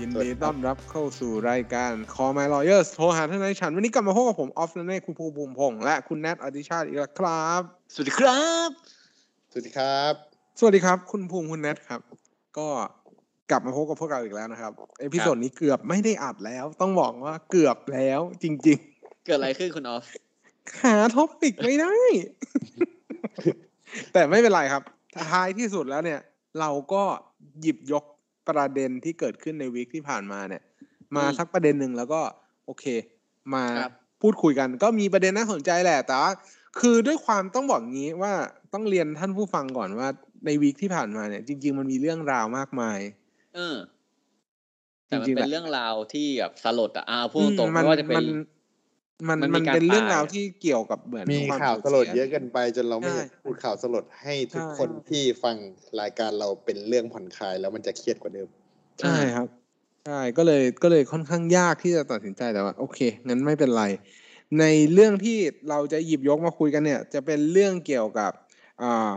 ยินดีต้อนรับเข้าสู่รายการ Call My Lawyers โทรหาทนายฉัน วันนี้กลับมาพบกับผม ออฟนันเน่คุณภูมิภูมิพงษ์และคุณแนทอดิชาติอีกแล้วครับ สวัสดีครับ สวัสดีครับ สวัสดีครับ คุณภูมิคุณแนทครับ ก็กลับมาพบกับพวกเราอีกแล้วนะครับ episode นี้เกือบไม่ได้อัดแล้ว ต้องบอกว่าเกือบแล้วจริงเกิดอะไรขึ้นคุณออฟๆหา topic ไม่ได้ แต่ไม่เป็นไรครับท้ายที่สุดแล้วเนี่ย เราก็หยิบยก ประเด็นที่เกิดขึ้นในวีคที่ผ่านมาเนี่ย มาอืมสักประเด็นหนึ่งแล้วก็โอเค มาครับพูดคุยกัน ก็มีประเด็นน่าสนใจแหละ แต่ว่าคือด้วยความต้องบอกงี้ว่าต้องเรียนท่านผู้ฟังก่อนว่าในวีคที่ผ่านมาเนี่ยจริง ๆ มันมีเรื่องราวมากมาย เออแต่มันจริงๆเป็นแหละเรื่องราวที่แบบสลดอะอ่าพูดตรงๆมัไม่ว่าจะเป็น มันมันมันมีมันการเป็นเรื่องตายราวอะที่เกี่ยวกับเหมือนมีควข่าวสูญสลดสีเยอะเกันไป จนเราไม่ใช่อยากพูดข่าวสลดให้ทุกใช่คนที่ฟังรายการเราเป็นเรื่องผ่อนคลายแล้วมันจะเครียดกว่าเดิม ใช่ครับใช่ก็เลยก็เลยค่อนข้างยากที่จะตัดสินใจแต่ว่า โอเค งั้นไม่เป็นไร ในเรื่องที่เราจะหยิบยกมาคุยกันเนี่ย จะเป็นเรื่องเกี่ยวกับ อ่า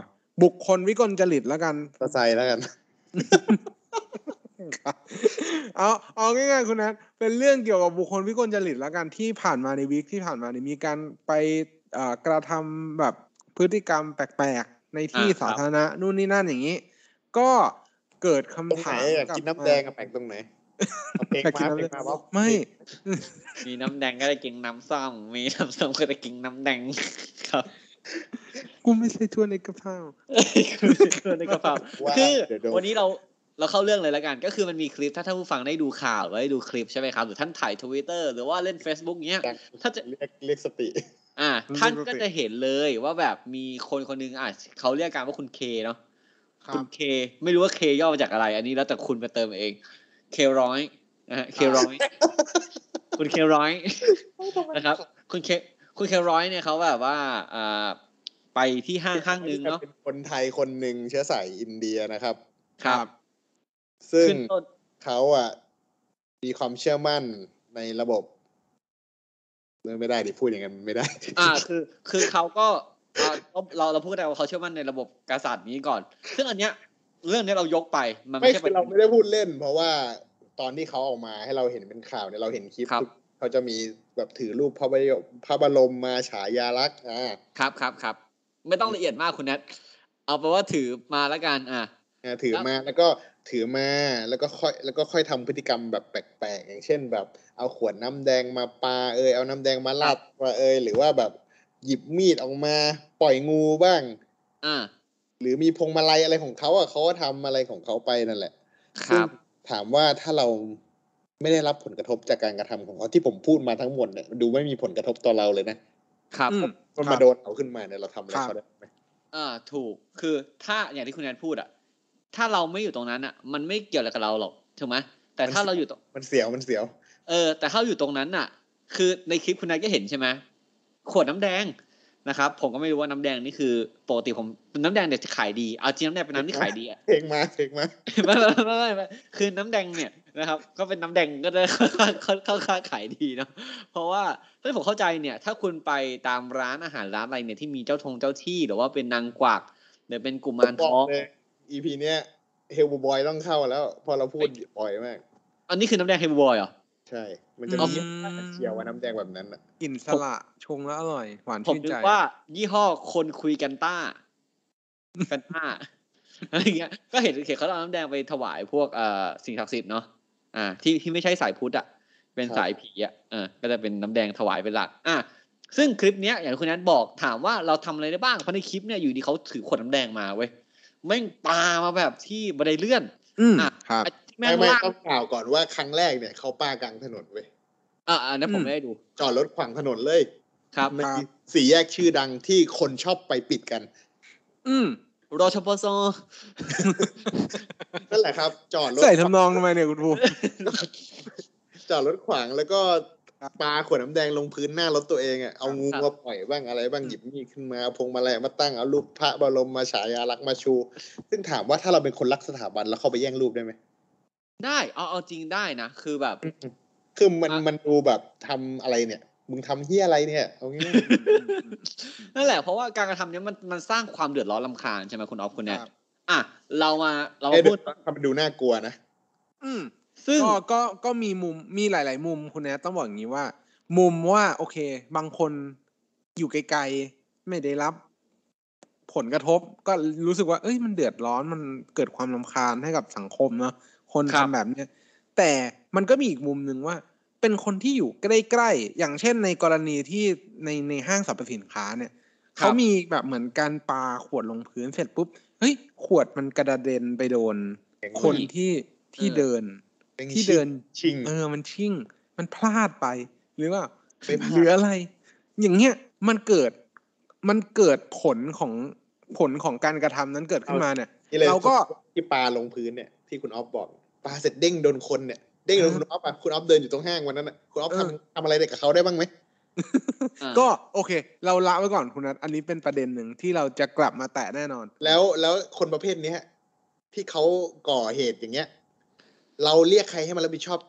บุคคลวิกลจริตแล้วกันก็ใจแล้วกันครับ เอาเอาง่ายๆคุณนัทเป็นเรื่องเกี่ยวกับบุคคลวิกลจริตแล้วกันที่ผ่านมาในวีคที่ผ่านมาเนี่ยมีการไปเอ่อกระทำแบบพฤติกรรมแปลกๆ ในที่อ่าครับสาธารณะนู่นนี่นั่นอย่างนี้ ก็เกิดตรงคำไหนถามอยากกินน้ำแดงกับแปลกตรงไหนเอาเพลงอยากกินมาน้ำเพลแดงงมาบ๊อบไม่ มีน้ำแดงก็ได้กินน้ำส้มมีน้ำส้มก็ได้กินน้ำแดงครับกูไม่ใช่ทั่วในกระเพราคือในกระเพราว่าคือเดี๋ยวโดนวันนี้เรา เราเข้าเรื่องเลยแล้วกันก็คือมันมีคลิปถ้าท่านผู้ฟังได้ดูข่าวหรือได้ดูคลิปใช่ไหมครับหรือท่านถ่ายทวิตเตอร์หรือว่าเล่น Facebook เนี้ยถ้าจะเรียกเรียกสติ อ่า ท่านก็จะเห็นเลยว่าแบบมีคนคนหนึงอะเขาเรียกกันว่าคุณเคเนาะครัคุบณเคไม่รู้ว่าเคย่อมาจากอะไร อันนี้แล้วแต่คุณไปเติมเองเคร้อยนะฮะเคร้อยคุณเคร้อยนะครับ คุณเคคุณเคร้อยเนี่ยเขาแบบว่าอ่าไปที่ห้างห้างหนึ่งเนาะเป็นคนไทยคนหนึ่งเชื้อสายอินเดียนะครับ ครับ ซึ่งขึ้นต้นเขาอะ มีความเชื่อมั่นในระบบเรื่องไม่ได้ดิพูดอย่างนั้นไม่ได้ อ่า คือ คือเขาก็อ่าเราเราพูดได้ว่าเขาเชื่อมั่นในระบบกษัตริย์นี้ก่อน ซึ่งอันเนี้ย เรื่องเนี้ยเรายกไป มันไม่ไม่ใช่คือประเราเด็นไม่ได้พูดเล่น เพราะว่าตอนที่เขาออกมาให้เราเห็นเป็นข่าวเนี่ยเราเห็นคลิปครับทุกเขาจะมีแบบถือรูปพระบรมพระบรมมาฉายาลักษณ์อ่าครับครับครับไม่ต้องละเอียดมากคุณแนทเอาไปนว่าถือมาแล้วกันอะอ่าถือแล้วมาแล้วก็ ถือมาแล้วก็ค่อยแล้วก็ค่อยทำพฤติกรรมแบบแปลกๆ อย่างเช่นแบบ เอาขวดน้ำแดงมาปาเอยเอาน้ำแดงมาลาดมาเอยหรือว่าแบบหยิบมีดออกมาปล่อยงูบ้าง อ่า หรือมีพวงมาลัยอะไรของเขาอะเขาก็ทำอะไรของเขาไปนั่นแหละคซึ่งรับ ถามว่าถ้าเราไม่ได้รับผลกระทบจากการกระทำของเขาที่ผมพูดมาทั้งหมดเนี่ยดูไม่มีผลกระทบต่อเราเลยนะ ครับอืมมันครัมาบโดนเอาขึ้นมาเนี่ยเราทำอะไรครับเขาได้ไหมอ่า ถูกคือถ้าอย่างที่คุณแนนพูดอะ ถ้าเราไม่อยู่ตรงนั้นอะ มันไม่เกี่ยวอะไรกับเราหรอกถูกไหมแต่ถ้าเราอยู่ตรงมันเสียวมันเสียว เออ แต่ถ้าเราอยู่ตรงนั้นอะ คือในคลิปคุณแนนก็เห็นใช่ไหมขวดน้ำแดงนะครับผมก็ไม่รู้ว่าน้ำแดงนี่คือปกติผมน้ำแดงเนี่ยจะขายดีเอาจริงน้ำแดงเป็นน้ำที่ขายดีอะเพลงมาเพลงมาไม่ไม่ไม่ไม่ไม่คือน้ำแดงเนี่ยนะครับ ก็เป็นน้ำแดงก็ได้ค่อนข้างค่อนข้างขายดีเนาะเพราะว่าถ้าผมเข้าใจเนี่ย ถ้าคุณไปตามร้านอาหารร้านอะไรเนี่ยที่มีเจ้าทงเจ้าที่หรือว่าเป็นนางกวักหรือเป็นกุมารบทอก องเลย EP เนี้ยเฮลบอยต้องเข้าแล้ว พอเราพูดบ่อยมาก อันนี้คือน้ำแดงเฮมบอยเหรอ ใช่ มันจะอืมีมเชียวว่าน้ำแดงแบบนั้นอะกลิ่นสละชงแล้วอร่อย หวานผมชื่นนึใจกว่า ยี่ห้อคนคุยกันต้า กันต้าอะไรเงี้ย ก็เห็นเห็นเขาเอาน้ำแดงไปถวายพวกเอ่อสิ่งศักดิ์สิทธิ์เนาะ อ่า ที่ที่ไม่ใช่สายพุทธอะ เป็นสายผีอะ เออ ก็จะเป็นน้ำแดงถวายเป็นหลัก อะซึ่งคลิปเนี้ยอย่างที่คุณนัทบอกถามว่าเราทำอะไรได้บ้างเพราะในคลิปเนี่ยอยู่ดีเขาถือขวดน้ำแดงมาเว้ย แม่งปามาแบบที่บันไดเลื่อน อืมอะครับแม่ไม่งไม่ลากต้องกล่าวก่อนว่าครั้งแรกเนี่ยเขาป้ากลางถนนเว้ยอ่าอันนั้นผมอืมไม่ได้ดู จอดรถขวางถนนเลย ครับในสี่แยกชื่อดังที่คนชอบไปปิดกัน อืมรอชปซนั่นแหละครับ จอดรถใส่ทำนองทำไมเนี่ยคุณภูมิจอดรถขวางแล้วก็ ปาขวดน้ำแดงลงพื้นหน้ารถตัวเองอะเอางูครับมาปล่อยบ้างอะไรบ้างหยิบมีดขึ้นมาเอาพวงมาลัยมาตั้งเอารูปพระบรมมาฉายาลักษณ์มาชู ซึ่งถามว่าถ้าเราเป็นคนรักสถาบันแล้วเข้าไปแย่งรูปได้ไหมได้เอาเอาจริงได้นะคือแบบ คือมันอะมันดูแบบทำอะไรเนี่ยมึงทำเฮียอะไรเนี่ยเอางี้นั่นแหละเพราะว่าการกระทำเนี้ยมันมันสร้างความเดือดร้อนลำคาญใช่ไหมคุณออฟคุณแนทครับอะเรามาเราไอ้มาเด็พูกดทำมันดูน่ากลัวนะ อืม ซึ่งก็ก็ก็มีมุมมีหลาย ๆ มุมคุณแนทต้องบอกอย่างนี้ว่า มุมว่าโอเค บางคนอยู่ไกลๆไม่ได้รับผลกระทบก็รู้สึกว่า เอ้ยมันเดือดร้อนมันเกิดความลำคาญให้กับสังคมเนาะคนครัทำบแบบเนี้ยแต่มันก็มีอีกมุมหนึ่งว่า เป็นคนที่อยู่ใกล้ๆอย่างเช่นในกรณีที่ในในห้างสรรพสินค้าเนี่ยเขามีแบบเหมือนการปาขวดลงพื้นเสร็จปุ๊บเฮ้ยขวดมันกระเด็นไปโดนคนที่ที่เออเดินเป็น ที่เดินชิง เออมันชิ่ง มันพลาดไป หรือว่าไปพลาดหรืออะไร อย่างเงี้ยมันเกิดมันเกิดผลของผลของการกระทำนั้นเกิดขึ้นมาเนี่ยนี่เลยเราก็ที่ปาลงพื้นเนี่ยที่คุณออฟบอกปาเสร็จเด้งโดนคนเนี่ยเด้งโดนคุณออฟอะคุณออฟเดินอยู่ตรงห้างวันนั้นอะคุณออฟเออทำทำอะไรเด็กกับเขาได้บ้างไหมอะก็โอเค เราละไว้ก่อนคุณนัทอันนี้เป็นประเด็นหนึ่งที่เราจะกลับมาแตะแน่นอน แล้วแล้วคนประเภทเนี้ยที่เขาก่อเหตุอย่างเงี้ย เราเรียกใครให้มารับผิดชอบ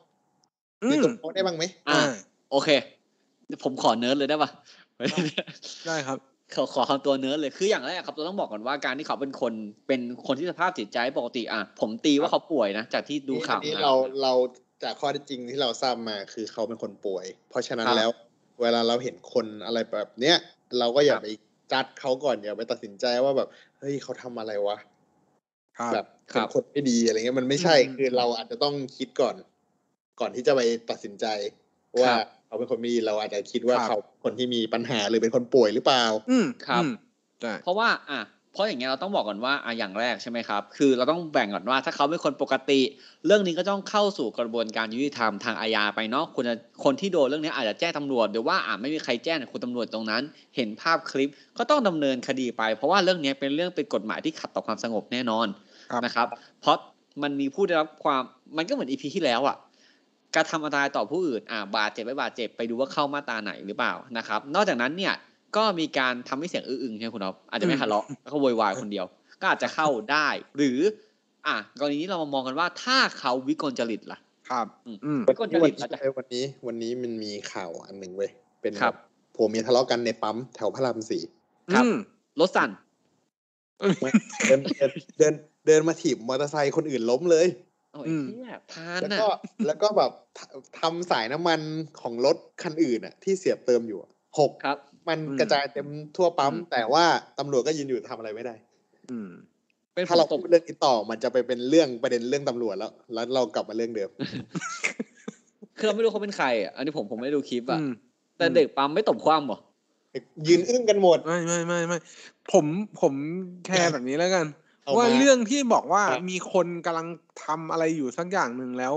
อืในมตรงเขาได้บ้างไหมอะอ่า โอเค ผมขอเนิร์ดเลยได้ปะได้ครับขอขอคำตัวเนิร์ดเลยคืออย่างแรกครับเราต้องบอกก่อนว่าการที่เขาเป็นคนเป็นคนที่สภาพจิตใจปกติอะผมตีว่าเขาป่วยนะจากที่ดูข่าวอันนี้มาเราเราจากข้อเท็จจริงที่เราทราบมาคือเขาเป็นคนป่วย เพราะฉะนั้นครับแล้ว เวลาเราเห็นคนอะไรแบบเนี้ยเราก็อย่าครับไปจัดเขาก่อนอย่าไปตัดสินใจว่าแบบเฮ้ยเขาทำอะไรวะครับ แบบครัเป็นบคนไม่ดีอะไรเงี้ยมันไม่ใช่อืมคือเราอาจจะต้องคิดก่อน ก่อนที่จะไปตัดสินใจว่าเขาเป็นคนไม่ดีเราอาจจะคิดว่าเขาเป็นคนที่มีปัญหาหรือเป็นคนป่วยหรือเปล่า อืมครับอืมใช่เพราะว่า อะ เพราะอย่างเงี้ยเราต้องบอกก่อนว่าอะอย่างแรกใช่ไหมครับ คือเราต้องแบ่งก่อนว่าถ้าเขาเป็นคนปกติ เรื่องนี้ก็ต้องเข้าสู่กระบวนการยุติธรรมทางอาญาไปเนาะคุณจะคนที่โดนเรื่องนี้อาจจะแจ้งตำรวจหรือว่าอะไม่มีใครแจ้งแต่คุณตำรวจตรงนั้น เห็นภาพคลิปก็ต้องดำเนินคดีไป เพราะว่าเรื่องนี้เป็นเรื่องเป็นกฎหมายที่ขัดต่อความสงบแน่นอนครับนะครับ เพราะมันมีผู้ได้รับความมันก็เหมือนอีพีที่แล้วอะการทำอันตรายต่อผู้อื่นอ่าบาดเจ็บไม่บาดเจ็บไปดูว่าเข้ามาตราไหนหรือเปล่านะครับ นอกจากนั้นเนี่ย ก็มีการทำให้เสียงอื้ออึงใช่ไหมคุณอ๊อฟอาจจะไม่อืมทะเลาะแล้วก็โวยวายคนเดียว ก็อาจจะเข้าได้ หรือ อะกรณีนี้เรามามองกันว่าถ้าเขาวิกลจริตล่ะ ครับอืมอืมวิกลจวัรินตอาจจะนี้วันนี้ วันนี้มันมีข่าวอันหนึ่งเว้ยเป็นครับผัวเมียทะเลาะกันในปั๊มแถวพระรามสี่ครับอืมรถสั่นเดินเดินเดินเดินมาถีบมอเตอร์ไซค์คนอื่นล้มเลยโอ้ยอืมเหี้ยทานแล้วน่ะก็แล้วก็แบบททำสายน้ำมันของรถคันอื่นอะ ที่เสียบเติมอยู่อะหกครับ มันอืมกระจายเต็มทั่วปั๊มอืมแต่ว่าตำรวจก็ยืนอยู่ทำอะไรไม่ได้ อืมเป็นผถ้ามเราตกพูดเรื่องนี้ต่อมันจะไปเป็นเรื่องประเด็นเรื่องตำรวจแล้ว แล้วเรากลับมาเรื่องเดิมคือเราไม่รู้เขาเป็นใครอะอันนี้ผมผมไม่ได้ดูคลิปอะอืมแต่เด็กปั๊มไม่ตบคว่ำหรอยืนอึ้งกันหมดไม่ไม่ไม่ไม่ผมผมแชร์แบบนี้แล้วกันเอาว่ามาเรื่องที่บอกว่าครับมีคนกำลังทำอะไรอยู่สักอย่างหนึ่งแล้ว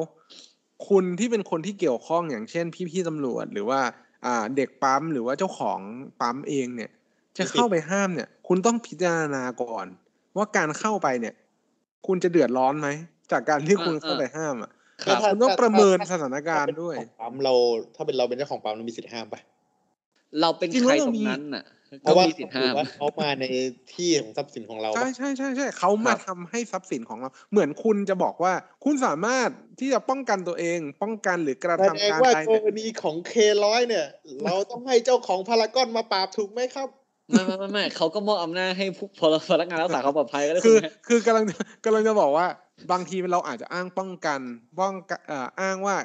คุณที่เป็นคนที่เกี่ยวข้องอย่างเช่น พี่ๆตำรวจหรือว่าอ่า เด็กปั๊มหรือว่าเจ้าของปั๊มเองเนี่ย จะเข้าไปห้ามเนี่ย คุณต้องพิจารณาก่อน ว่าการเข้าไปเนี่ย คุณจะเดือดร้อนไหมจากการที่คุณอ่าเข้าไปห้ามอะครับถ้าคุณต้องประเมินสถานการณ์ด้วยถ้าเป็นเจ้าของปั๊มเรา ถ้าเป็นเราเป็นเจ้าของปั๊มเรามีสิทธิ์ห้ามปะเราเป็นจริงใครแล้วเราตรงมีนั้นน่ะ เพราะว่าก็มีสิทธิ์ห้ามถือว่าเขามาในที่ของทรัพย์สินของเราใช่ปะใช่ใช่ใช่เขามาครับทำให้ทรัพย์สินของเรา เหมือนคุณจะบอกว่า คุณสามารถที่จะป้องกันตัวเอง ป้องกันหรือกระแสดทำงการว่าใดกรณีของเคร้อยเนี่ย เราต้องให้เจ้าของพารากอนมาปราบถูกไหมครับไม่ไม่ไม่ไม่เขาก็มอบอำนาจให้ผู้พลพนักงานรักษาความปลอดภัยก็ได้คือณแม่คือกำลังกำลังจะบอกว่า บางทีเราอาจจะอ้างป้องกันป้องกันเอ่ออ้างว่า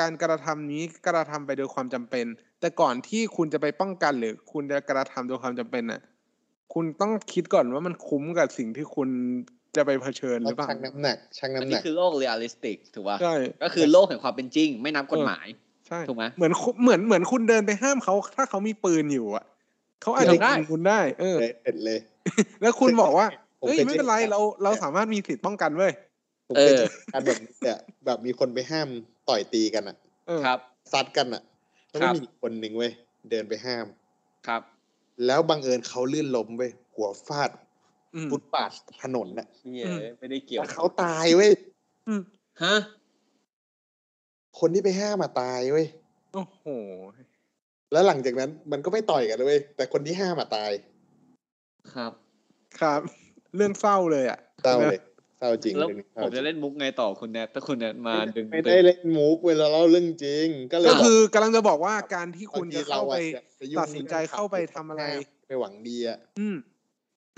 การกระทำนี้กระทำไปโดยความจำเป็น แต่ก่อนที่คุณจะไปป้องกันหรือคุณจะกระทำโดยความจำเป็นน่ะ คุณต้องคิดก่อนว่ามันคุ้มกับสิ่งที่คุณจะไปเผชิญหรือเปล่าชั่งน้ำหนักชั่งอันน้ำหนักคือโลก realistic ถูกป่ะใช่ก็คือโลกแห่งความเป็นจริง ไม่นับกฎหมายใช่ถูกไหมเหมือนคุณเหมือนเหมือนคุณเดินไปห้ามเขาถ้าเขามีปืนอยู่อะเขาอาจจะได้ยิงคุณได้ เออเลยเสร็จเลย แล้วคุณบอกว่าผมเฮ้ยเคยไม่เป็นไรเจอเราเราสามารถมีสิทธิ์ป้องกันเว้ยผมเคยเจอการแบบนี้เนี่ยแบบมีคนไปห้ามต่อยตีกันอะเออครับซัดกันอะ แล้วครัไม่บมีอีกคนหนึ่งเว้ยเดินไปห้าม ครับ แล้วบังเอิญเขาลื่นล้มเว้ยหัวฟาดอืมฟุตบาทถนนน่ะเหี้ยอืมไม่ได้เกี่ยวแล้วเขาตายเว้ยอืมฮะคนที่ไปห้ามมาตายเว้ยโอ้โหแล้วหลังจากนั้นมันก็ไม่ต่อยกันเลยเว้ยแต่คนที่ห้ามาตาย ครับ ครับ เรื่องเศร้าเลยอะเศร้าเลย เศร้าจริงแล้วเรื่องนี้เศผร้ามจริจะงเล่นมุกไงต่อคุณแนทถ้าคุณแนทมาดึงไม่ได้เล่นมุกเวลาเล่าเรื่องจริง ก็เลยก็บอกคือกำลังจะบอกว่าการที่คุณบางจะทีเข้าไปอะจะยุ่งตัดสินใจเข้าไปทำอะไร ไปหวังดีอะอืม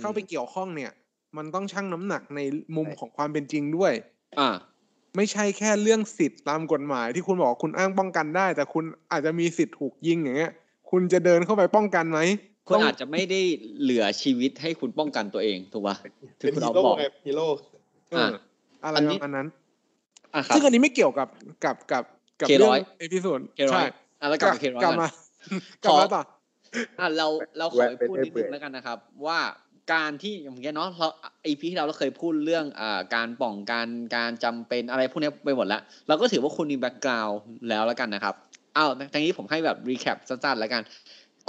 เข้าไปเกี่ยวข้องเนี่ย มันต้องชั่งน้ำหนักในมุมของความเป็นจริงด้วย อ่า ไม่ใช่แค่เรื่องสิทธิ์ตามกฎหมายที่คุณบอกว่าคุณอ้างป้องกันได้ แต่คุณอาจจะมีสิทธิ์ถูกยิงอย่างเงี้ย คุณจะเดินเข้าไปป้องกันไหมคุณต้องอาจจะไม่ได้เหลือชีวิตให้คุณป้องกันตัวเองถูกป่ะที่เป็นคุณฮีเอาโร่บอกไงฮีโร่เอออะไรอันนี้ประมาณนั้น อะครับซึ่งอันนี้ไม่เกี่ยวกับกับกับกับ K100 เรื่องเอพิโซดเคร้อใช่ยอะแล้วกลับมาเคร้อยกลับก่อนมากลับมาต่ออะเราเราขอไปพูดนิดนึงแล้วกันนะครับ ว่าการที่อย่างเงี้ยเนาะเราไอพีที่เราเราเคยพูดเรื่องอ่าการป้องกันการจำเป็นอะไรพวกเนี้ยไปหมดแล้วเราก็ถือว่าคุณมีแบ็กกราวด์แล้วแล้วกันนะครับอ้าวทีนี้ผมให้แบบรีแคปสั้นๆแล้วกัน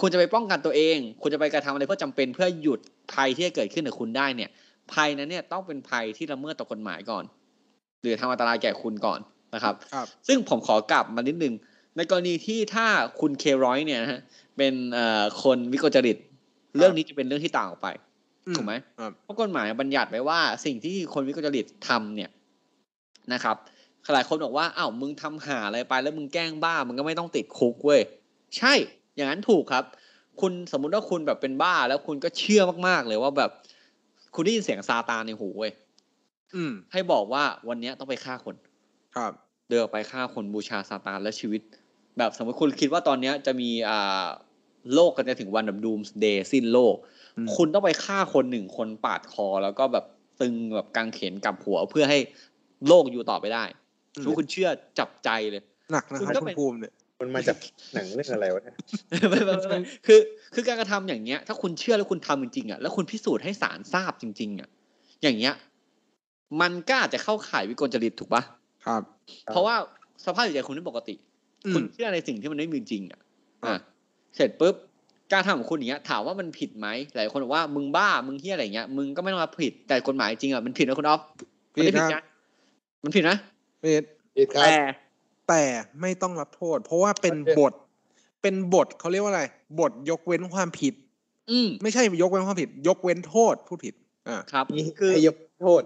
คุณจะไปป้องกันตัวเอง คุณจะไปกระทำอะไรเพื่อจำเป็นเพื่อหยุดภัยที่จะเกิดขึ้นกับคุณได้เนี่ย ภัยนั้นเนี่ยต้องเป็นภัยที่ละเมิดต่อกฎหมายก่อน หรือทำอันตรายแก่คุณก่อนนะครับครับซึ่งผมขอกลับมานิดนึง ในกรณีที่ถ้าคุณเคร้อยเนี่ยนะฮะเป็นเอ่อคนวิกลจริต เรื่องนี้จะเป็นเรื่องที่ต่างออกไปถูกไหมครับเพราะกฎหมายบัญญัติไว้ว่าสิ่งที่คนวิกลจริตทำเนี่ยนะครับหลายคนบอกว่าอ้าวมึงทำหาอะไรไปแล้วมึงแกล้งบ้ามึงก็ไม่ต้องติดคุกเว้ยใช่ อย่างนั้นถูกครับ คุณสมมุติว่าคุณแบบเป็นบ้าแล้วคุณก็เชื่อมากๆเลยว่าแบบ คุณได้ยินเสียงซาตานในหูเว้ยอืม ให้บอกว่าวันเนี้ยต้องไปฆ่าคน ครับ เดินออกไปฆ่าคนบูชาซาตานและชีวิต แบบสมมติคุณคิดว่าตอนเนี้ยจะมีอ่าโลกกันจะถึงวันแบบดูมส์เดย์สิ้นโลก อืม คุณต้องไปฆ่าคนหนึ่งคนปาดคอ แล้วก็แบบตึงแบบกางเขนกลับหัวเพื่อให้โลกอยู่ต่อไปได้รู้คุณเชื่อจับใจเลย หนักนะคุณครับก็คุเป็ณน ภูมิเนี่ย มันมาจากหนังเรื่องอะไรวะเนี่ยไม่ไม่ไม่ไม่คือ คือการกระทำอย่างเงี้ย ถ้าคุณเชื่อแล้วคุณทำจริงๆอะ แล้วคุณพิสูจน์ให้ศาลทราบจริง ๆอะ อย่างเงี้ย มันก็อาจจะเข้าข่ายวิกลจริตถูกปะครับ เพราะว่าสภาพจิตใจคุณไม่ปกติอืมคุณเชื่อในสิ่งที่มันไม่มีจริงอะอะ อะ เสร็จปุ๊บ การทำของคุณอย่างเงี้ย ถามว่ามันผิดไหมหลายคนบอกว่ามึงบ้า มึงเฮี้ยอะไรเงี้ย มึงก็ไม่ต้องรับผิด แต่กฎหมายจริงอะ มันผิดนะคุณออฟมันไม่ผิดนะมันผิดนะเอ็ดผิดครับแต่ แต่ไม่ต้องรับโทษ เพราะว่าเป็นโอเคบท เป็นบทเขาเรียกว่าอะไร บทยกเว้นความผิด อืมไม่ใช่ยกเว้นความผิด ยกเว้นโทษผู้ผิด อ่าครับนี่คือให้ยกโทษ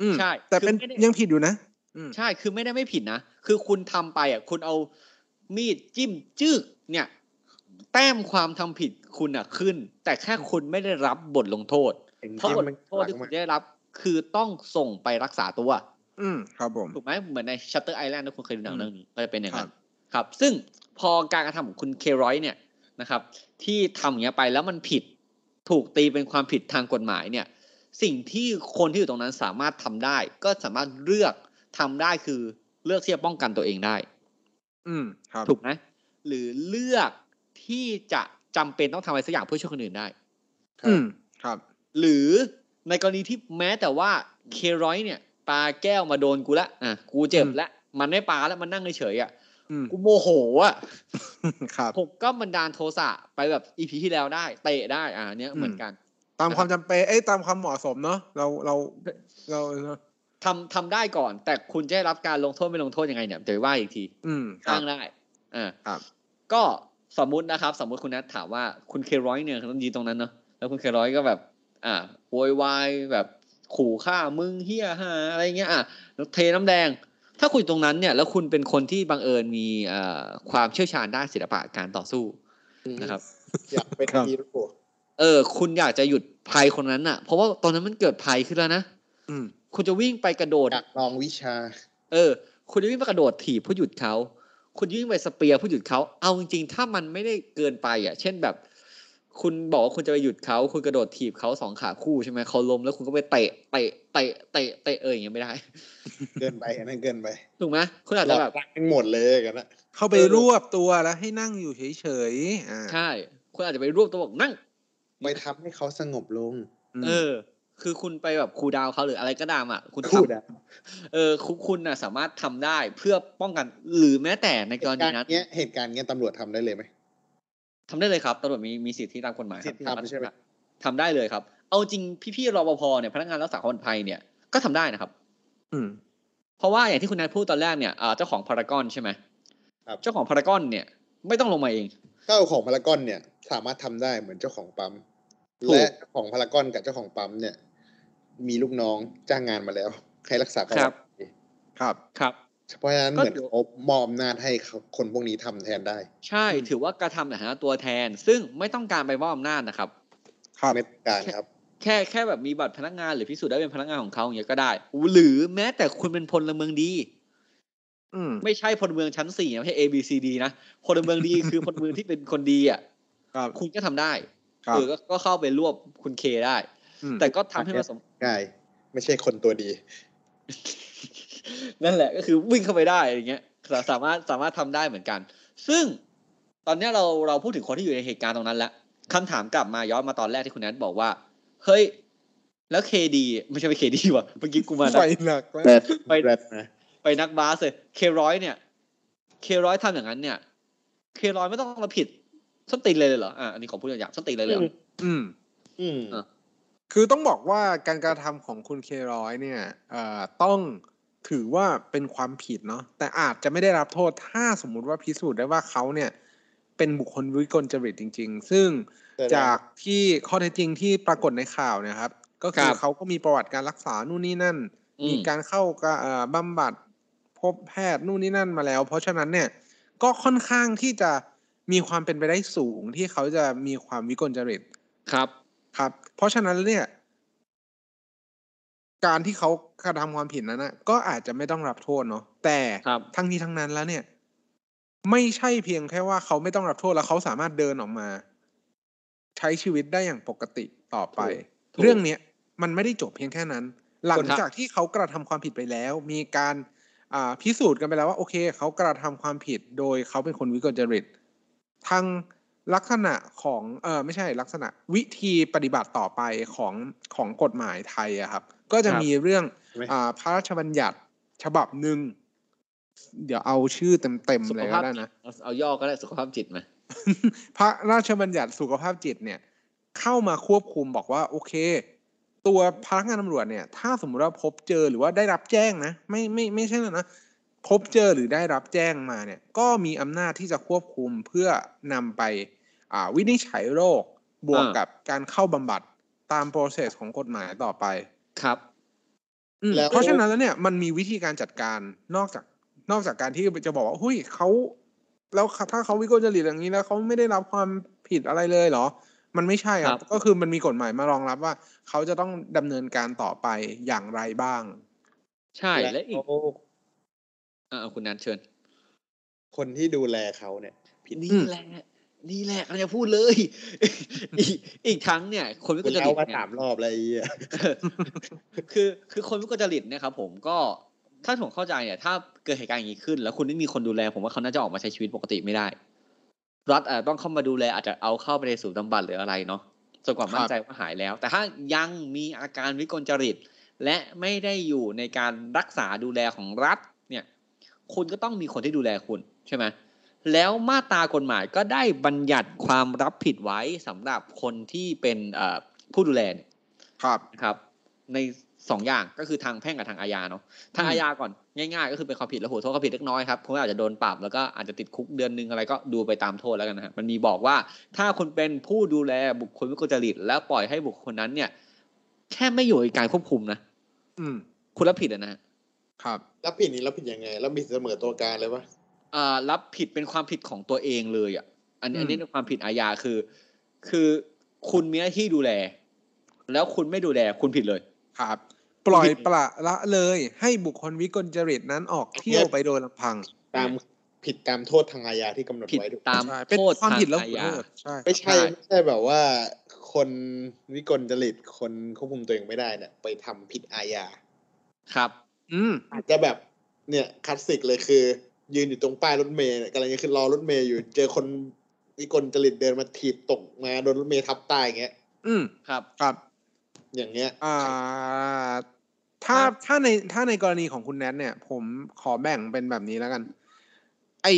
อืมใช่ แต่เป็นคือไม่ได้ยังผิดอยู่นะอืมใช่คือไม่ได้ไม่ผิดนะ คือคุณทำไปอะ คุณเอามีดจิ้มจึกเนี่ย แต้มความทำผิดคุณอะขึ้น แต่แค่คุณไม่ได้รับบทลงโทษ เพราะบทลงโทษที่คุณได้รับ คือต้องส่งไปรักษาตัว อืมครับผมถูกไหมเหมือนใน Shutter Island ถ้าคุณเคยดูหนังอืมเรื่องนี้ก็จะเป็นอย่างนั้นครับครับ ซึ่งพอการกระทำของคุณเคร้อยเนี่ยนะครับ ที่ทำอย่างเงี้ยไปแล้วมันผิดถูกตีเป็นความผิดทางกฎหมายเนี่ย สิ่งที่คนที่อยู่ตรงนั้นสามารถทำได้ ก็สามารถเลือกทำได้คือเลือกที่จะป้องกันตัวเองได้ อืมครับถูกไหมหรือเลือกที่จะจำเป็นต้องทำอะไรสักอย่างเพื่อช่วยคนอื่นได้ อืมครับ หรือในกรณีที่แม้แต่ว่าเคร้อยเนี่ย ปาแก้วมาโดนกูละอะกูเจ็บอืมละมันไม่ปาแล้วมันนั่งเฉยๆอะอืมกูโมโหอะครับผมก็บันดาลโทสะไปแบบอีพีที่แล้วได้ เตะได้อ่าเนี้ยอืมเหมือนกัน ตามความจำเป็นเอ้ยตามความเหมาะสมเนาะเราเราเราเนอะทำทำได้ก่อน แต่คุณจะได้รับการลงโทษไม่ลงโทษยังไงเนี่ยเดี๋ยวว่าอีกที อืมครัอ้าบงได้อ่าครับ ก็สมมุตินะครับ สมมุติคุณนัทถามว่าคุณเคร้อยเนี่ยต้องยืนตรงนั้นเนาะแล้วคุณเคร้อยก็แบบ อ่าโวยวายแบบ ขู่ฆ่ามึงเฮียฮาอะไรเงี้ยอะแล้วเทน้ำแดง ถ้าคุณอยู่ตรงนั้นเนี่ย แล้วคุณเป็นคนที่บังเอิญมีเอ่อความเชี่ยวชาญด้านศิลปะการต่อสู้นะครับอยากเป็นครับฮีโร่เออ คุณอยากจะหยุดภัยคนนั้นอะ เพราะว่าตอนนั้นมันเกิดภัยขึ้นแล้วนะอืมคุณจะวิ่งไปกระโดดอยากลองวิชา เออ คุณจะวิ่งไปกระโดดถีบเพื่อหยุดเขาคุณวิ่งไปสเปียร์เพื่อหยุดเขาเอาจริงๆถ้ามันไม่ได้เกินไปอะ เช่นแบบ คุณบอกว่าคุณจะไปหยุดเขาคุณกระโดดถีบเขาสองขาคู่ใช่ไหมเขาล้มแล้วคุณก็ไปเตะเตะเตะเตะเตะเอออย่างเงี้ยไม่ได้ เกินไปอันนั้นเกินไปถูกไหมคุณอาจหลจะอกแบบรักทั้งหมดเลยกันนะเข้าไปเออรวบตัวแล้วให้นั่งอยู่เฉยๆอ่าใช่คุณอาจจะไปรวบตัวบอกนั่งไปทำให้เขาสงบลงมเออ คือคุณไปแบบคูลดาวน์เขาหรืออะไรก็ตามอะ คุณทำพูดอะเออคุณคุณน่ะสามารถทำได้เพื่อป้องกันหรือแม้แต่ในเหกรตุณีการณ์นั้นเนี้ยเหตุการณ์เนี้ยตำรวจทำได้เลยไหม ทำได้เลยครับตำรวจมีมีสิทธิตามกฎหมายครับสิทธิทำใช่ไหมทำได้เลยครับ เอาจริงพี่ๆรปภเนี่ยพนักงานรักษาความปลอดภัยเนี่ยก็ทำได้นะครับ อืม เพราะว่าอย่างที่คุณนายพูดตอนแรกเนี่ยอ่าเจ้าของพารากอนใช่ไหมครับเจ้าของพารากอนเนี่ย ไม่ต้องลงมาเองเจ้าของพารากอนเนี่ย สามารถทำได้เหมือนเจ้าของปั๊มถูกและเจ้าของพารากอนกับเจ้าของปั๊มเนี่ย มีลูกน้องจ้างงานมาแล้วให้รักษาประวัติครับครับ เพราะฉะนั้นก็เหมือนเขามอบอำนาจให้เขาคนพวกนี้ทำแทนได้ ใช่ถือว่ากระทำในฐานะตัวแทน ซึ่งไม่ต้องการไปมอบอำนาจนะครับครับไม่ต้องการครับ แค่แค่แบบมีบัตรพนักงานหรือพิสูจน์ได้เป็นพนักงานของเขาอย่างเงี้ยก็ได้หรือแม้แต่คุณเป็นพลเมืองดีอืมไม่ใช่พลเมืองชั้นสี่นะไม่ใช่ A B C D นะพลเมืองดีคือพลเมืองที่เป็นคนดีอะครับคุณก็ทำได้ครับเออก็ก็เข้าไปรวบคุณเคได้อืมแต่ก็ทำให้มันสมง่ายไม่ใช่คนตัวดี นั่นแหละก็คือวิ่งเข้าไปได้อย่างเงี้ยสาสามารถสามารถทำได้เหมือนกัน ซึ่งตอนเนี้ยเราเราพูดถึงคนที่อยู่ในเหตุการณ์ตรงนั้นแล้วคำถามกลับมาย้อนมาตอนแรกที่คุณแนทบอกว่า เฮ้ย แล้วเคดีไม่ใช่ไปเคดีว่ะเมื่อกี้กูมาไฟนะหนักแล้วแรดไปแรดนะไปนักบาสเลยเคร้อยเนี่ย เคร้อยทำอย่างนั้นเนี่ย เคร้อยไม่ต้องมาผิดส้นตีนเลยเลยเหรออะอันนี้ขอพูดอย่างๆส้นตีนเลยเลยเหรออืม อืมอะคือต้องบอกว่าการกระทำของคุณเคร้อยเนี่ยเอ่อต้อง ถือว่าเป็นความผิดเนาะแต่อาจจะไม่ได้รับโทษถ้าสมมุติว่าพิสูจน์ได้ว่าเขาเนี่ยเป็นบุคคลวิกลจริตจริง ๆ ซึ่งแต่จากที่ข้อเท็จจริงที่ปรากฏในข่าวเนะครับ ก็คืคอรับเขาก็มีประวัติการรักษานู่นนี่นั่นอืมมีการเข้ากะเอ่อบำบัดพบแพทย์นู่นนี่นั่นมาแล้ว เพราะฉะนั้นเนี่ยก็ค่อนข้างที่จะมีความเป็นไปได้สูงที่เขาจะมีความวิกลจริตครับครับ เพราะฉะนั้นเนี่ย การที่เขากระทำความผิดนั้นนะก็อาจจะไม่ต้องรับโทษเนาะแต่ครับทั้งนี้ทั้งนั้นแล้วเนี่ย ไม่ใช่เพียงแค่ว่าเขาไม่ต้องรับโทษแล้วเขาสามารถเดินออกมา ใช้ชีวิตได้อย่างปกติต่อไปถูกเรื่องเนี้ยมันไม่ได้จบเพียงแค่นั้น หลังครับจากที่เขากระทำความผิดไปแล้ว มีการอ่าพิสูจน์กันไปแล้วว่า โอเค เขากระทำความผิดโดยเขาเป็นคนวิกลจริตทาง ลักษณะของเออไม่ใช่ลักษณะวิธีปฏิบัติต่อไปของของกฎหมายไทยอะครับ ก็จะครับมีเรื่องใช่ไหมอ่าพระราชบัญญัติฉบับหนึ่งเดี๋ยวเอาชื่อเต็มสุๆขเลยภาก็พได้จิตนะเอาเอาย่อก็ได้สุขภาพจิตมาพระราชบัญญัติสุขภาพจิตเนี่ย เข้ามาควบคุมบอกว่า โอเค ตัวพนักงานตำรวจเนี่ย ถ้าสมมติว่าพบเจอหรือว่าได้รับแจ้งนะ ไม่ไม่ไม่ใช่นะพบเจอหรือได้รับแจ้งมาเนี่ย ก็มีอำนาจที่จะควบคุมเพื่อนำไปอ่า วินิจฉัยโรคบวกอ่ากักับการเข้าบำบัดตามโปรเซสของกฎหมายต่อไปครับอืมแล้วเพราะฉะนั้นแล้วเนี่ยมันมีวิธีการจัดการนอกจากนอกจากการที่จะบอกว่าหุ้ยเขาแล้วถ้าเขาวิกลจริตอย่างนี้แล้วเขาไม่ได้รับความผิดอะไรเลยเหรอ มันไม่ใช่คครัรับบก็คือมันมีกฎหมายมารองรับว่า เขาจะต้องดำเนินการต่อไปอย่างไรบ้าง ใช่และอีกวอ่าคุณนันเชิญ คนที่ดูแลเขาเนี่ยผิดนี่อืมแหละ นี่แหละกำลังจะพูดเลยอีกอีกทั้งเนี่ย คนวิกลจเล่าริตมาเนี่ยสามรอบแล้วไอ้เหี้ยคือ คือคนวิกลจริตเนี่ยครับผมก็ถ้าผมเข้าใจเนี่ย ถ้าเกิดเหตุการณ์อย่างนี้ขึ้น แล้วคุณไม่มีคนดูแล ผมว่าเขาน่าจะออกมาใช้ชีวิตปกติไม่ได้ รัฐอาจจะต้องเข้ามาดูแลอาจจะเอาเข้าไปในศูนย์บำบัดหรืออะไรเนาะจนกว่ามั่นใจว่าหายแล้ว แต่ถ้ายังมีอาการวิกลจริต และไม่ได้อยู่ในการรักษาดูแลของรัฐ เนี่ย คุณก็ต้องมีคนที่ดูแลคุณใช่ไหม แล้วมาตรากฎหมายก็ได้บัญญัติความรับผิดไว้สำหรับคนที่เป็นเอ่อผู้ดูแลเนี่ยครับนะครับ ในสองอย่างก็คือทางแพ่งกับทางอาญาเนาะทางอืมอาญาก่อนง่ายๆ ก็คือเป็นความผิดและหัวโทษก็ผิดเล็กน้อยครับคุณอาจจะโดนปรับแล้วก็อาจจะติดคุกเดือนหนึงอะไรก็ดูไปตามโทษแล้วกันนะฮะมันมีบอกว่าถ้าคุณเป็นผู้ดูแลบุคคลวิกลจริต แล้วปล่อยให้บุคคลนั้นเนี่ย แค่ไม่อยู่ในการควบคุมนะอืม คุณรับผิดอะนะฮะครับแล้วผิดนี้แล้วผิดยังไงแล้วผิดเสมอตัวการเลยปะอ่า รับผิดเป็นความผิดของตัวเองเลยอะ อันนี้อืมอันนี้เป็นความผิดอาญาคือ คือคุณมีหน้าที่ดูแล แล้วคุณไม่ดูแลคุณผิดเลยครับ ปล่อยปละละเลยให้บุคคลวิกลจริตนั้นออกเที่ยวไปโดยลำพัง ตามผิดตามโทษทางอาญาที่กำหนดผิดไว้ถูกตามใช่เป็นโทษความทางผิดแล้วอาหัวญาโทษใช่ไม่ใช่ใช่ไม่ใช่แบบว่า คนวิกลจริตคนควบคุมตัวเองไม่ได้เนี่ยไปทำผิดอาญาครับ อืมอาจจะแบบเนี่ยคลาสสิกเลยคือ ยืนอยู่ตรงป้ายรถเมล์เนี่ยกำลังจะขึ้นรอรถเมล์อยู่ เจอคนวิกลจริตเดินมาถีบตกมาโดนรถเมล์ทับตายอย่างเงี้ย อืมครับครับ อย่างเงี้ย อ่า ถ้าครับถ้าในถ้าในกรณีของคุณแนทเนี่ย ผมขอแบ่งเป็นแบบนี้แล้วกัน ไอ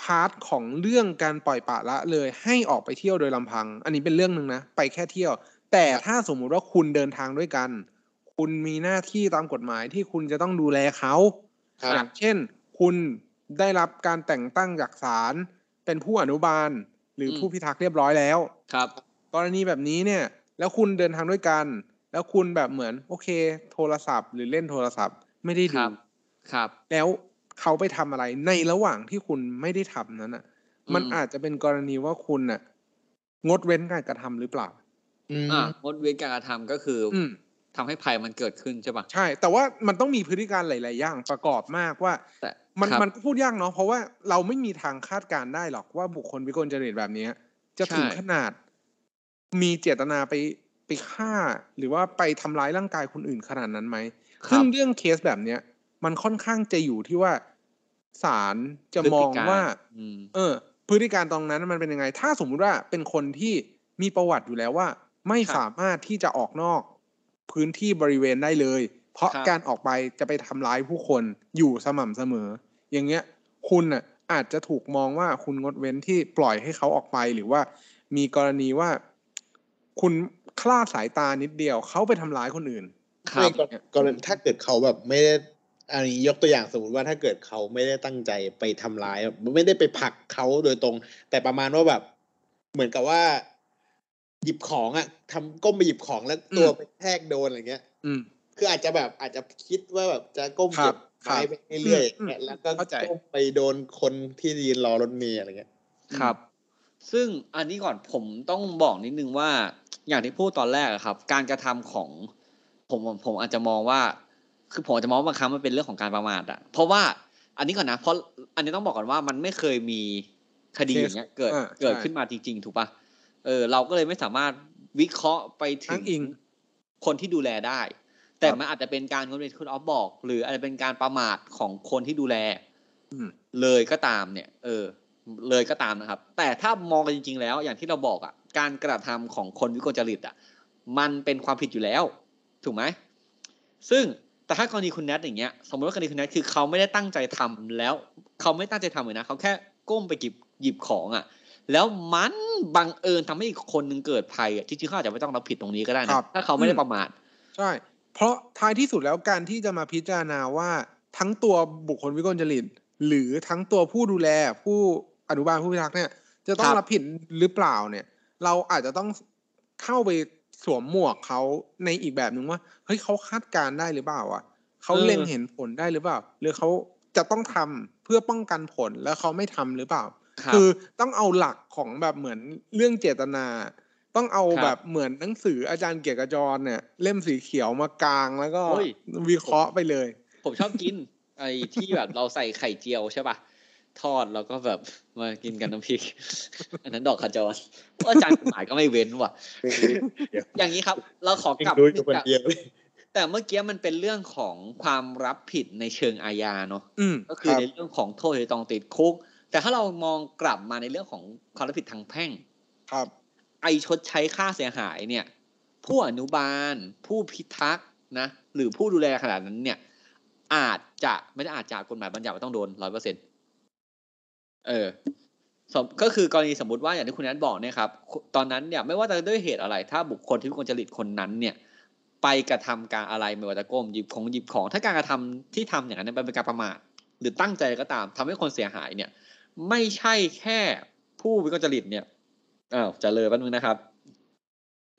part ของเรื่องการปล่อยปละละเลยให้ออกไปเที่ยวโดยลำพัง อันนี้เป็นเรื่องหนึ่งนะ ไปแค่เที่ยว แต่ถ้าสมมุติว่าคุณเดินทางด้วยกัน คุณมีหน้าที่ตามกฎหมายที่คุณจะต้องดูแลเขาครับอย่างเช่น คุณ ได้รับการแต่งตั้งจากศาลเป็นผู้อนุบาล หรืออมผู้พิทักษ์เรียบร้อยแล้ว ครับ กรณีแบบนี้เนี่ย แล้วคุณเดินทางด้วยกัน แล้วคุณแบบเหมือน โอเค โทรศัพท์ หรือเล่นโทรศัพท์ไม่ได้คดูรับครับ แล้วเขาไปทำอะไรในระหว่างที่คุณไม่ได้ทำนั้นอะ มันอืมอาจจะเป็นกรณีว่าคุณน่ะ งดเว้นการกระทำหรือเปล่าอืมอ่างดเว้นการกระทำก็คือออืมทำให้ภัยมันเกิดขึ้นใช่ปะใช่ แต่ว่ามันต้องมีพฤติการหลาย ๆ อย่างประกอบมากว่าแต่ มันครับมันก็พูดยากเนาะเพราะว่าเราไม่มีทางคาดการณ์ได้หรอกว่าบุคคลวิกลจริตแบบเนี้ยจะถึงใช่ขนาด มีเจตนาไปไปฆ่า หรือว่าไปทำร้ายร่างกายคนอื่นขนาดนั้นไหมคซึ่รังบเรื่องเคสแบบเนี้ย มันค่อนข้างจะอยู่ที่ว่าศาลจะมองพฤติกรว่าอืมเออ พฤติการตรงนั้นมันเป็นยังไง ถ้าสมมุติว่าเป็นคนที่มีประวัติอยู่แล้วว่า ไม่ครับสามารถที่จะออกนอก พื้นที่บริเวณได้เลย เพราะครับการออกไปจะไปทำร้ายผู้คนอยู่สม่ำเสมอ อย่างเงี้ยคุณน่ะอาจจะถูกมองว่าคุณงดเว้นที่ปล่อยให้เขาออกไปหรือว่า มีกรณีว่า คุณคลาดสายตานิดเดียวเขาไปทำร้ายคนอื่นครับไม่กรกรณีถ้าเกิดเขาแบบไม่ได้อันนี้ยกตัวอย่างสมมติว่าถ้าเกิดเขาไม่ได้ตั้งใจไปทำร้ายแบบไม่ได้ไปผลักเขาโดยตรง แต่ประมาณว่าแบบ เหมือนกับว่า หยิบของอะทำก้มไปหยิบของแล้วตัวอืมไปแทกโดนอะไรเงี้ย อืมคืออาจจะแบบอาจจะคิดว่าแบบจะก้มครัเก็บบ ไม้ครับไปเรื่อยอืมๆเนี่ยแล้วก็เข้าใจก้มไปโดนคนที่ยืนรอรถเมล์อะไรเงี้ยครับ ซึ่งอันนี้ก่อนผมต้องบอกนิดนึงว่า อย่างที่พูดตอนแรกอะครับ การกระทำของผมผมผมอาจจะมองว่า คือผมอาจจะมองว่าบางครั้งมันเป็นเรื่องของการประมาทอะเพราะว่าอันนี้ก่อนนะเพราะอันนี้ต้องบอกก่อนว่ามันไม่เคยมีคดีอย่างเงี้ยเกิดอ่าเกิดใช่ขึ้นมาจริง ๆ ถูกปะเออ เราก็เลยไม่สามารถวิเคราะห์ไปถึอ้างงอิงคนที่ดูแลได้ แต่ครับมันอาจจะเป็นการคนเป็นคุณออฟบอก หรืออาจจะเป็นการประมาทของคนที่ดูแลอืมเลยก็ตามเนี่ย เออ เลยก็ตามนะครับ แต่ถ้ามองกันจริง ๆ แล้ว อย่างที่เราบอกอะ การกระทำของคนวิกลจริตอะ มันเป็นความผิดอยู่แล้ว ถูกไหมซึ่งแต่ถ้ากรณีคุณแนทอย่างเงี้ยสมมติว่ากรณีคุณแนทคือเขาไม่ได้ตั้งใจทำแล้ว เขาไม่ตั้งใจทำเลยนะเขาแค่ก้มไปหยิบหยิบของอะ แล้วมันบังเอิญทำให้อีกคนนึงเกิดภัยอะจริงๆเขาอาจจะไม่ต้องรับผิดตรงนี้ก็ได้คนะรับถ้าเขาไม่ได้อืมประมาทใช่ เพราะท้ายที่สุดแล้วการที่จะมาพิจารณาว่าทั้งตัวบุคคลวิกลจริต หรือทั้งตัวผู้ดูแลผู้อนุบาลผู้พิทักษ์เนี่ย จะต้อคงรับรับผิดหรือเปล่าเนี่ย เราอาจจะต้องเข้าไปสวมหมวกเขาในอีกแบบหนึ่งว่าเฮ้ยเขาคาดการณ์ได้หรือเปล่าอะเขาเออเล็งเห็นผลได้หรือเปล่า หรือเขาจะต้องทำเพื่อป้องกันผลแล้วเขาไม่ทำหรือเปล่าครับคือต้องเอาหลักของแบบเหมือนเรื่องเจตนา ต้องเอาครับแบบเหมือนหนังสืออาจารย์เกียรติกระจรเนี่ย เล่มสีเขียวมากลางแล้วก็โอ้ยวิเคราะห์ไปเลย ผมชอบกิน ไอ้ที่แบบเราใส่ไข่เจียวใช่ป่ะทอดแล้วก็แบบมากินกันน้ำพริก อันนั้นดอกขจรว่าอาจารย์กฎหมายก็ไม่เว้นว่ะ อย่างนี้ครับ เราขอกลับดูนิดอยู่นึงคนครับเดียวเลยแต่เมื่อกี้มันเป็นเรื่องของความรับผิดในเชิงอาญาเนาะอืมก็คือรับในเรื่องของโทษที่ต้องติดคุก แต่ถ้าเรามองกลับมาในเรื่องของความรับผิดทางแพ่ง ครับ ไอชดใช้ค่าเสียหายเนี่ย ผู้อนุบาล ผู้พิทักษ์นะ หรือผู้ดูแลขนาดนั้นเนี่ย อาจจะไม่ได้อาจจะกฎหมายบัญญัติว่าต้องโดนร้อยเปอร์เซ็นเออสมก็คือกรณีสมมติว่าอย่างที่คุณนัทบอกเนี่ยครับตอนนั้นเนี่ยไม่ว่าจะด้วยเหตุอะไร ถ้าบุคคลที่วิกลจริตคนนั้นเนี่ย ไปกระทำการอะไรไม่ว่าจะก้มหยิบของหยิบของ ถ้าการกระทำที่ทำอย่างนั้นเป็นการประมาทหรือตั้งใจก็ตามทำให้คนเสียหายเนี่ย ไม่ใช่แค่ผู้วิกลจริตเนี่ย อ้าวเจะเลยแป๊บนึงนะครับ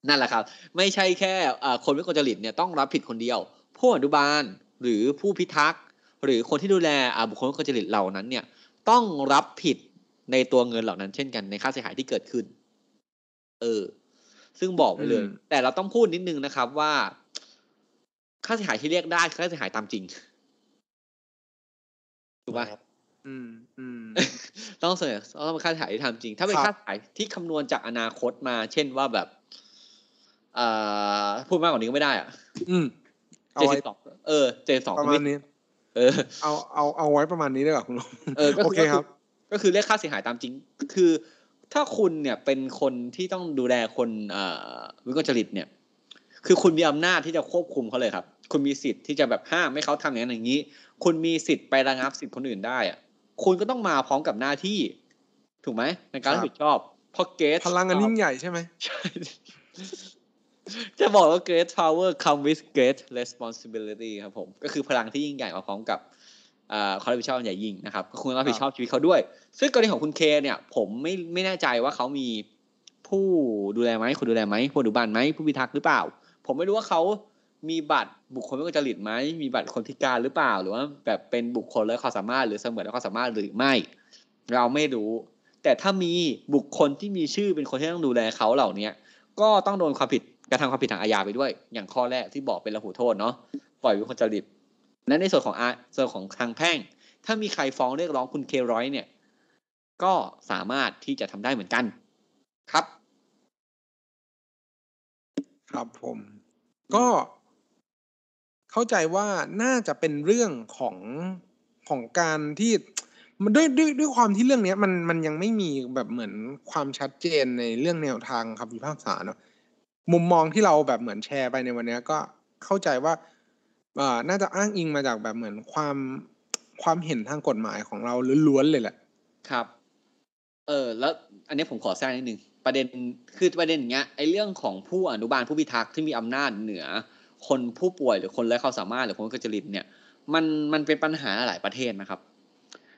นั่นแหละครับ ไม่ใช่แค่อ่าคนวิกลจริตเนี่ยต้องรับผิดคนเดียว ผู้อนุบาลหรือผู้พิทักษ์หรือคนที่ดูแลอ่าบุคคลวิกลจริตเหล่านั้นเนี่ยต้องรับผิดในตัวเงินเหล่านั้นเช่นกันในค่าเสียหายที่เกิดขึ้น เออ ซึ่งบอกไว้เลยอืมแต่เราต้องพูดนิดนึงนะครับว่า ค่าเสียหายที่เรียกได้คือค่าเสียหายตามจริงถูกปะ อืมอืมต้องเสนอต้องเป็นค่าเสียหายที่ทำจริง ถ้าเป็นครับค่าเสียหายที่คำนวณจากอนาคตมา เช่นว่าแบบเอ่อพูดมากกว่านี้ก็ไม่ได้อะอืมเอาเจ็ดไว้สิบสองเออเจ็ดสองประมาณนี้ เออ เอาเอาเอาไว้ประมาณนี้ได้ก่อนคุณลุงเออก็โอเคครับ ก็คือเรียกค่าเสียหายตามจริง คือ ถ้าคุณเนี่ยเป็นคนที่ต้องดูแลคนเอ่อวิกลจริตเนี่ย คือคุณมีอำนาจที่จะควบคุมเขาเลยครับ คุณมีสิทธิ์ที่จะแบบห้ามไม่เขาทำอย่างนั้นอย่างนี้ คุณมีสิทธิ์ไประงับสิทธิ์คนอื่นได้อะ คุณก็ต้องมาพร้อมกับหน้าที่ ถูกไหมในการรับผิดชอบเพราะเกสพลังอันยิ่งใหญ่ใช่ไหมใช่จะบอกว่า great power come with great responsibility ครับผม ก็คือพลังที่ยิ่งใหญ่มาพร้อมกับเอ่อความรับผิดชอบอันใหญ่ยิ่งนะครับก็คุณต้องรับผิดชอบชีวิตเขาด้วย ซึ่งกรณีของคุณเคเนี่ย ผมไม่ไม่แน่ใจว่าเขามีผู้ดูแลไหมคนดูแลไหมผู้ดูบ้านไหมผู้พิทักษ์หรือเปล่า ผมไม่รู้ว่าเขา มีบัตรบุคคลไม่กจริตไหมมีบัตรคนพิการหรือเปล่า หรือว่าแบบเป็นบุคคลและความสามารถหรือเสมือนและความสามารถหรือไม่ เราไม่รู้ แต่ถ้ามีบุคคลที่มีชื่อเป็นคนที่ต้องดูแลเขาเหล่าเนี้ยก็ต้องโดนความผิดกระทำความผิดทางอาญาไปด้วย อย่างข้อแรกที่บอกเป็นระหูโทษเนาะปล่อยวิคนจริตและในส่วนของอาส่วนของทางแพ่ง ถ้ามีใครฟ้องเรียกร้องคุณเคร้อยเนี่ย ก็สามารถที่จะทำได้เหมือนกันครับ ครับผม ก็ เข้าใจว่าน่าจะเป็นเรื่องของของการที่มันด้วยด้วยด้วยความที่เรื่องเนี้ยมันมันยังไม่มีแบบเหมือนความชัดเจนในเรื่องแนวทางคำพิพากษาเนาะมุมมองที่เราแบบเหมือนแชร์ไปในวันนี้ก็เข้าใจว่าอ่าน่าจะอ้างอิงมาจากแบบเหมือนความความเห็นทางกฎหมายของเราล้วนๆเลยแหละ ครับ เออ แล้วอันนี้ผมขอแทรกนิดนึงประเด็นคือประเด็นอย่างเงี้ยไอเรื่องของผู้อนุบาลผู้พิทักษ์ที่มีอำนาจเหนือ คนผู้ป่วยหรือคนไร้ความสามารถหรือคนกระจริตเนี่ย มันมันเป็นปัญหาหลายประเทศนะครับ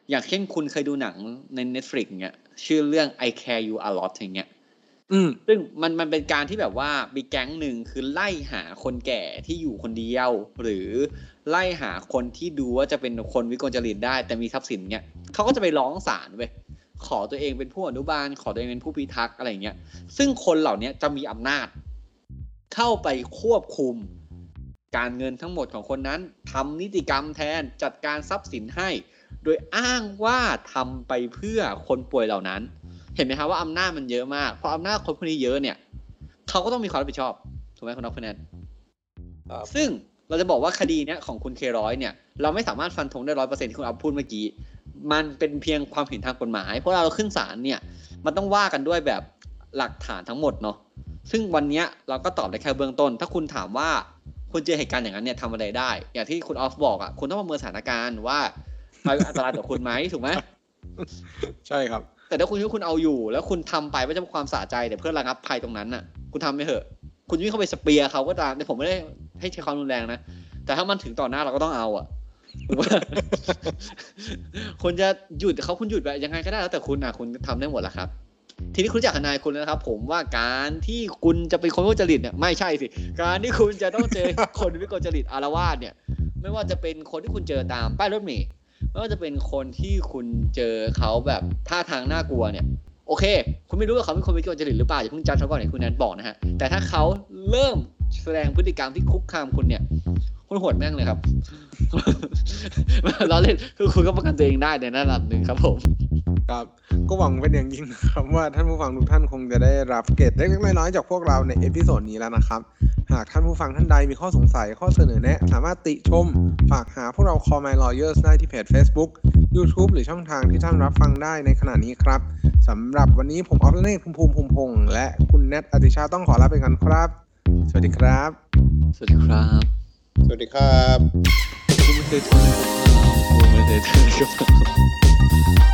อย่างเช่นคุณเคยดูหนังใน Netflix เงี้ยชื่อเรื่อง I Care You A Lot อย่างเงี้ยอืมซึ่งมันมันเป็นการที่แบบว่ามีแก๊งหนึ่งคือไล่หาคนแก่ที่อยู่คนเดียว หรือไล่หาคนที่ดูว่าจะเป็นคนวิกลจริตได้ แต่มีทรัพย์สินเนี้ยเขาก็จะไปร้องศาลเว้ยขอตัวเองเป็นผู้อนุบาล ขอตัวเองเป็นผู้พิทักษ์อะไรเงี้ยซึ่งคนเหล่านี้จะมีอำนาจ เข้าไปควบคุม การเงินทั้งหมดของคนนั้นทำนิติกรรมแทนจัดการทรัพย์สินให้ โดยอ้างว่าทำไปเพื่อคนป่วยเหล่านั้น เห็นไหมครับว่าอำนาจมันเยอะมากพออำนาจคนพวกนี้เยอะเนี่ยเขาก็ต้องมีความรับผิดชอบถูกไหมคุณน็อกคุณแนนครับซึ่งเราจะบอกว่าคดีเนี้ยของคุณเคร้อยเนี่ยเราไม่สามารถฟันธงได้ร้อยเปอร์เซ็นที่คุณอัพพูดเมื่อกี้ มันเป็นเพียงความเห็นทางกฎหมาย เพราะเราขึ้นศาลเนี่ยมันต้องว่ากันด้วยแบบหลักฐานทั้งหมดเนาะซึ่งวันเนี้ยเราก็ตอบได้แค่เบื้องต้น ถ้าคุณถามว่า คุณเจอเหตุการณ์อย่างนั้นเนี่ยทำอะไรได้ อย่างที่คุณออฟบอกอะคุณต้องประเมินสถานการณ์ว่ามันอันตรายต่อคุณไหมถูกไหมใช่ครับ แต่ถ้าคุณคิดว่าคุณเอาอยู่ แล้วคุณทำไปไม่ใช่ความสะใจแต่เพื่อระงับภัยตรงนั้นน่ะ คุณทำไม่เถอะ คุณวิ่งเข้าไปสเปียร์เขาก็ตามแต่ผมไม่ได้ให้ใช้ความรุนแรงนะแต่ถ้ามันถึงต่อหน้าเราก็ต้องเอาอะถูกปะคุณจะหยุดเขาคุณหยุดแบบยังไงก็ได้แล้วแต่คุณอะคุณทำได้หมดแหละครับ ทีนี้คุณจักทนายคุณแล้วนะครับ ผมว่าการที่คุณจะเป็นคนวิกลจริตเนี่ยไม่ใช่สิ การที่คุณจะต้องเจอคนวิกลจริตอารวาสเนี่ย ไม่ว่าจะเป็นคนที่คุณเจอตามป้ายรถเมล์ไม่ว่าจะเป็นคนที่คุณเจอเขาแบบท่าทางน่ากลัวเนี่ยโอเค คุณไม่รู้ว่าเขาเป็นคนวิกลจริตหรือเปล่าอย่าเพิ่งจัดเขาก่อนอย่างคุณแนทบอกนะฮะแต่ถ้าเขาเริ่มแสดงพฤติกรรมที่คุกคามคุณเนี่ยคุณโหดแม่งเลยครับเราเล่นคือคุณก็ป้องกันตัวเองได้ในระดับหนึ่งครับผม ครับก็หวังเป็นอย่างยิ่งนะครับว่าท่านผู้ฟังทุกท่านคงจะได้รับเกร็ดเล็กๆน้อยๆจากพวกเราใน episode นี้แล้วนะครับ หากท่านผู้ฟังท่านใดมีข้อสงสัยข้อเสนอแนะ สามารถติชม ฝากหาพวกเรา Call My Lawyers ได้ที่เพจ Facebook YouTube หรือช่องทางที่ท่านรับฟังได้ในขณะนี้ครับสำหรับวันนี้ผมออฟเลนภูมิภูมิภูมิพงษ์และคุณแนทอติชาต้องขอลาไปกันครับ สวัสดีครับ สวัสดีครับสวัสดีครับคุณไม่เคยทุนคุณไม่เคยทุนครับ